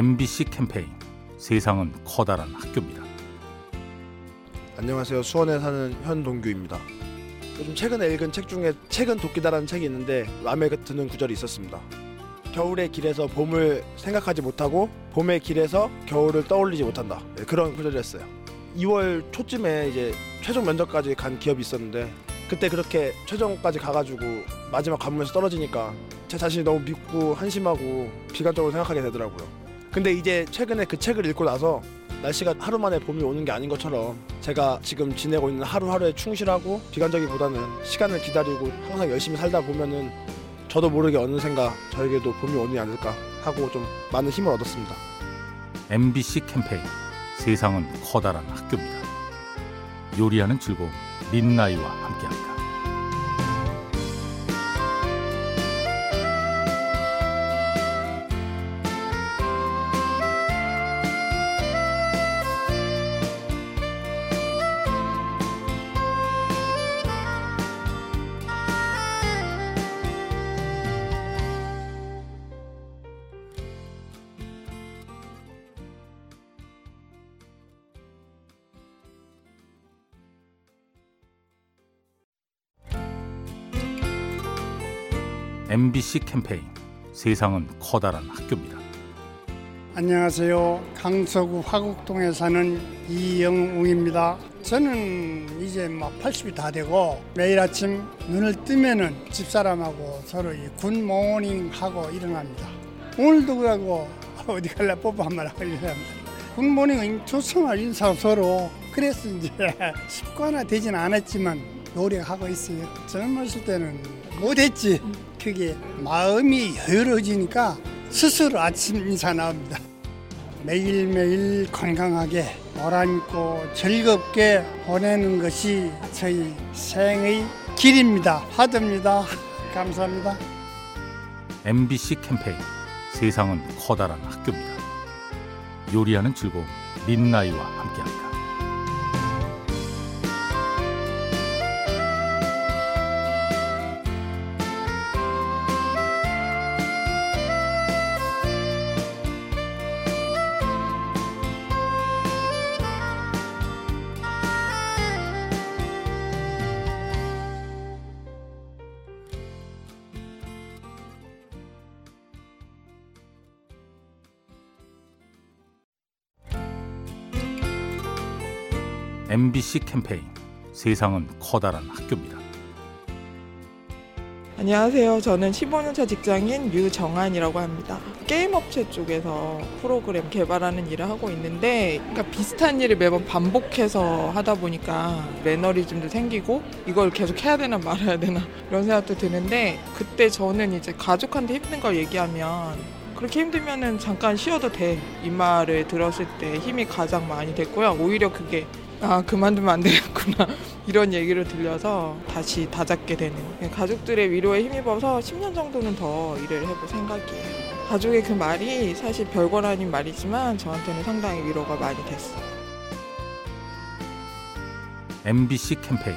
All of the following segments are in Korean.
MBC 캠페인 세상은 커다란 학교입니다. 안녕하세요. 수원에 사는 현동규입니다. 요즘 최근에 읽은 책 중에 책은 도끼다라는 책이 있는데 마음에 드는 구절이 있었습니다. 겨울의 길에서 봄을 생각하지 못하고 봄의 길에서 겨울을 떠올리지 못한다. 네, 그런 구절이었어요. 2월 초쯤에 이제 최종 면접까지 간 기업이 있었는데 그때 그렇게 최종까지 가가지고 마지막 관문에서 떨어지니까 제 자신이 너무 믿고 한심하고 비관적으로 생각하게 되더라고요. 근데 이제 최근에 그 책을 읽고 나서 날씨가 하루 만에 봄이 오는 게 아닌 것처럼 제가 지금 지내고 있는 하루하루에 충실하고 비관적이보다는 시간을 기다리고 항상 열심히 살다 보면은 저도 모르게 어느샌가 저에게도 봄이 오지 않을까 하고 좀 많은 힘을 얻었습니다. MBC 캠페인 세상은 커다란 학교입니다. 요리하는 즐거움 민나이와 함께합니다. MBC 캠페인 세상은 커다란 학교입니다. 안녕하세요. 강서구 화곡동에 사는 이영웅입니다. 저는 이제 막 80이 다 되고 매일 아침 눈을 뜨면은 집사람하고 서로 굿모닝 하고 일어납니다. 오늘도 그러고 어디 갈래 뽀뽀 한 번 하고 일어납니다. 굿모닝은 조성할 인사 서로 그래서 이제 습관화 되진 않았지만 노력하고 있어요. 젊었을 때는 못했지. 그게 마음이 여유로워지니까 스스로 아침 인사 나옵니다. 매일매일 건강하게 오란있고 즐겁게 보내는 것이 저희 생의 길입니다. 화두입니다. 감사합니다. MBC 캠페인 세상은 커다란 학교입니다. 요리하는 즐거움 민나이와 함께합니다. MBC 캠페인 세상은 커다란 학교입니다. 안녕하세요. 저는 15년차 직장인 유정한이라고 합니다. 게임 업체 쪽에서 프로그램 개발하는 일을 하고 있는데, 그러니까 비슷한 일을 매번 반복해서 하다 보니까 매너리즘도 생기고, 이걸 계속 해야 되나 말아야 되나, 이런 생각도 드는데, 그때 저는 이제 가족한테 힘든 걸 얘기하면, 그렇게 힘들면은 잠깐 쉬어도 돼. 이 말을 들었을 때 힘이 가장 많이 됐고요. 오히려 그게 아 그만두면 안 되겠구나. 이런 얘기를 들려서 다시 다잡게 되는 가족들의 위로에 힘입어서 10년 정도는 더 일을 해볼 생각이에요. 가족의 그 말이 사실 별거 아닌 말이지만 저한테는 상당히 위로가 많이 됐어요. MBC 캠페인.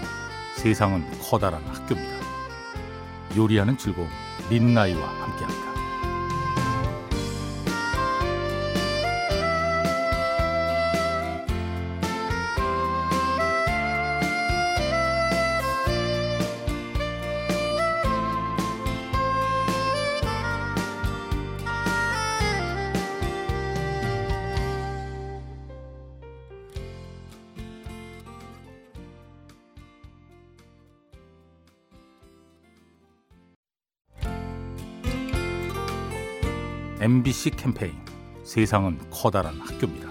세상은 커다란 학교입니다. 요리하는 즐거움 민나이와 함께합니다 MBC 캠페인 세상은 커다란 학교입니다.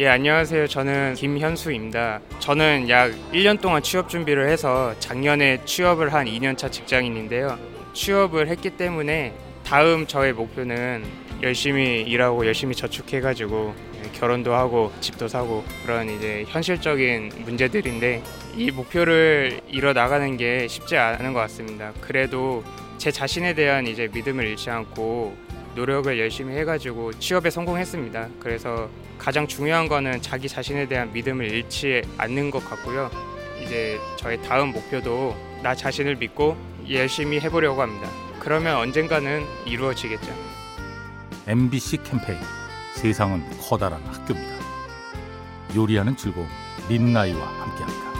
예, 안녕하세요. 저는 김현수입니다. 저는 약 1년 동안 취업 준비를 해서 작년에 취업을 한 2년차 직장인인데요. 취업을 했기 때문에 다음 저의 목표는 열심히 일하고 열심히 저축해가지고 결혼도 하고 집도 사고 그런 이제 현실적인 문제들인데 이 목표를 이뤄 나가는 게 쉽지 않은 것 같습니다. 그래도 제 자신에 대한 이제 믿음을 잃지 않고 노력을 열심히 해가지고 취업에 성공했습니다. 그래서 가장 중요한 거는 자기 자신에 대한 믿음을 잃지 않는 것 같고요. 이제 저의 다음 목표도 나 자신을 믿고 열심히 해보려고 합니다. 그러면 언젠가는 이루어지겠죠. MBC 캠페인 세상은 커다란 학교입니다. 요리하는 즐거움 민나이와 함께합니다.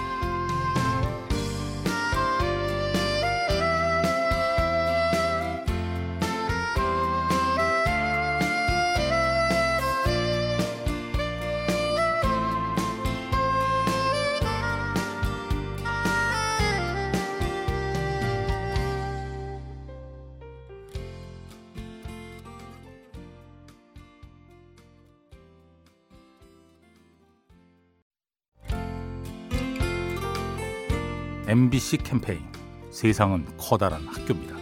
MBC 캠페인 세상은 커다란 학교입니다.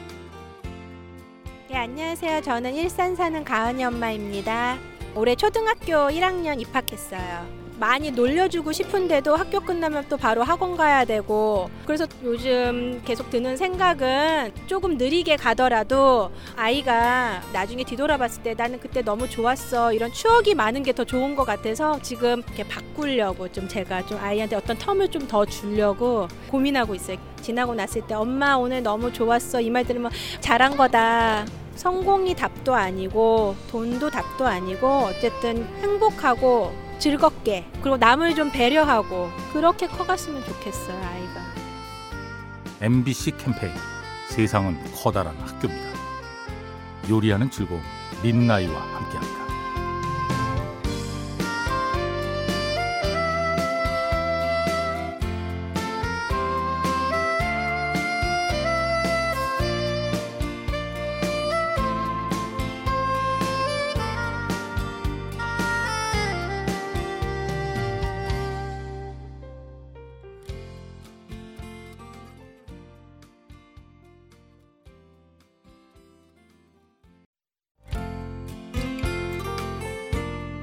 네, 안녕하세요. 저는 일산 사는 가은이 엄마입니다. 올해 초등학교 1학년 입학했어요. 많이 놀려주고 싶은데도 학교 끝나면 또 바로 학원 가야 되고 그래서 요즘 계속 드는 생각은 조금 느리게 가더라도 아이가 나중에 뒤돌아봤을 때 나는 그때 너무 좋았어 이런 추억이 많은 게 더 좋은 것 같아서 지금 이렇게 바꾸려고 좀 제가 좀 아이한테 어떤 텀을 좀 더 주려고 고민하고 있어요. 지나고 났을 때 엄마 오늘 너무 좋았어 이 말 들으면 잘한 거다. 성공이 답도 아니고 돈도 답도 아니고 어쨌든 행복하고 즐겁게 그리고 남을 좀 배려하고 그렇게 커갔으면 좋겠어요 아이가. MBC 캠페인 세상은 커다란 학교입니다. 요리하는 즐거움 민나이와 함께합니다.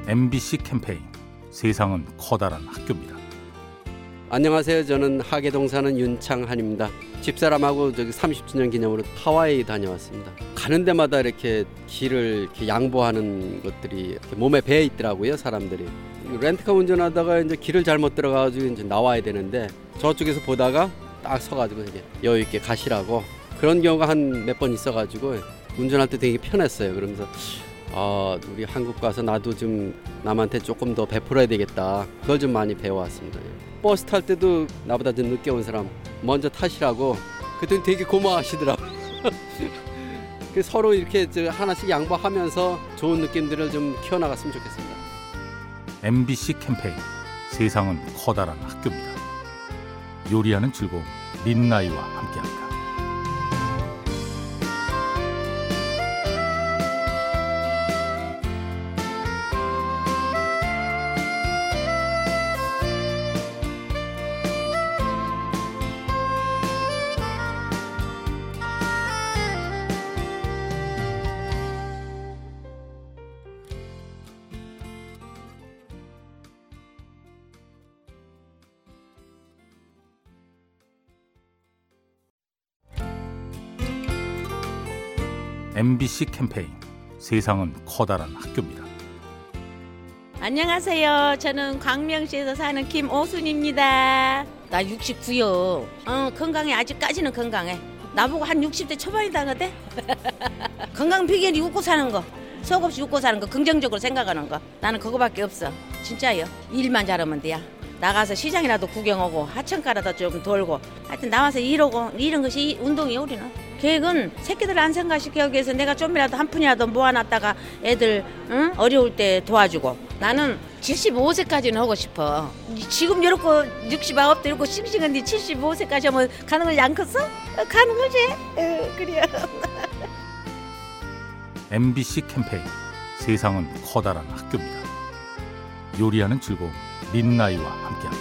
MBC 캠페인 세상은 커다란 학교입니다. 안녕하세요. 저는 하계동 사는 윤창한입니다. 집사람하고 저기 30주년 기념으로 하와이 다녀왔습니다. 가는 데마다 이렇게 길을 이렇게 양보하는 것들이 이렇게 몸에 배어 있더라고요, 사람들이. 렌트카 운전하다가 이제 길을 잘못 들어가가지고 이제 나와야 되는데 저쪽에서 보다가 딱 서가지고 이렇게 여유 있게 가시라고 그런 경우가 한 몇 번 있어가지고 운전할 때 되게 편했어요. 그러면서 아, 우리 한국 가서 나도 좀 남한테 조금 더 베풀어야 되겠다. 그걸 좀 많이 배워왔습니다. 버스 탈 때도 나보다 좀 늦게 온 사람 먼저 타시라고 그랬더니 되게 고마워하시더라고. 그 서로 이렇게 저 하나씩 양보하면서 좋은 느낌들을 좀 키워나갔으면 좋겠습니다. MBC 캠페인 세상은 커다란 학교입니다. 요리하는 즐거움 민나이와 함께합니다. MBC 캠페인 세상은 커다란 학교입니다. 안녕하세요. 저는 광명시에서 사는 김오순입니다. 나 69요. 어, 건강해. 아직까지는 건강해. 나보고 한 60대 초반이다 그대? 건강 비결이 웃고 사는 거. 속 없이 웃고 사는 거. 긍정적으로 생각하는 거. 나는 그거밖에 없어. 진짜요. 일만 잘하면 돼야. 나가서 시장이라도 구경하고 하천가라도 좀 돌고 하여튼 나와서 일하고 이런 것이 운동이에요 우리는 계획은 새끼들 안 생각시키기 위해서 내가 좀이라도 한 푼이라도 모아놨다가 애들 응? 어려울 때 도와주고 나는 75세까지는 하고 싶어 지금 이렇게 69도 이렇게 싱싱한데 75세까지 하면 양컸어? 가는 거지 에, 그래요 MBC 캠페인 세상은 커다란 학교입니다. 요리하는 즐거움 민나이와 함께합니다.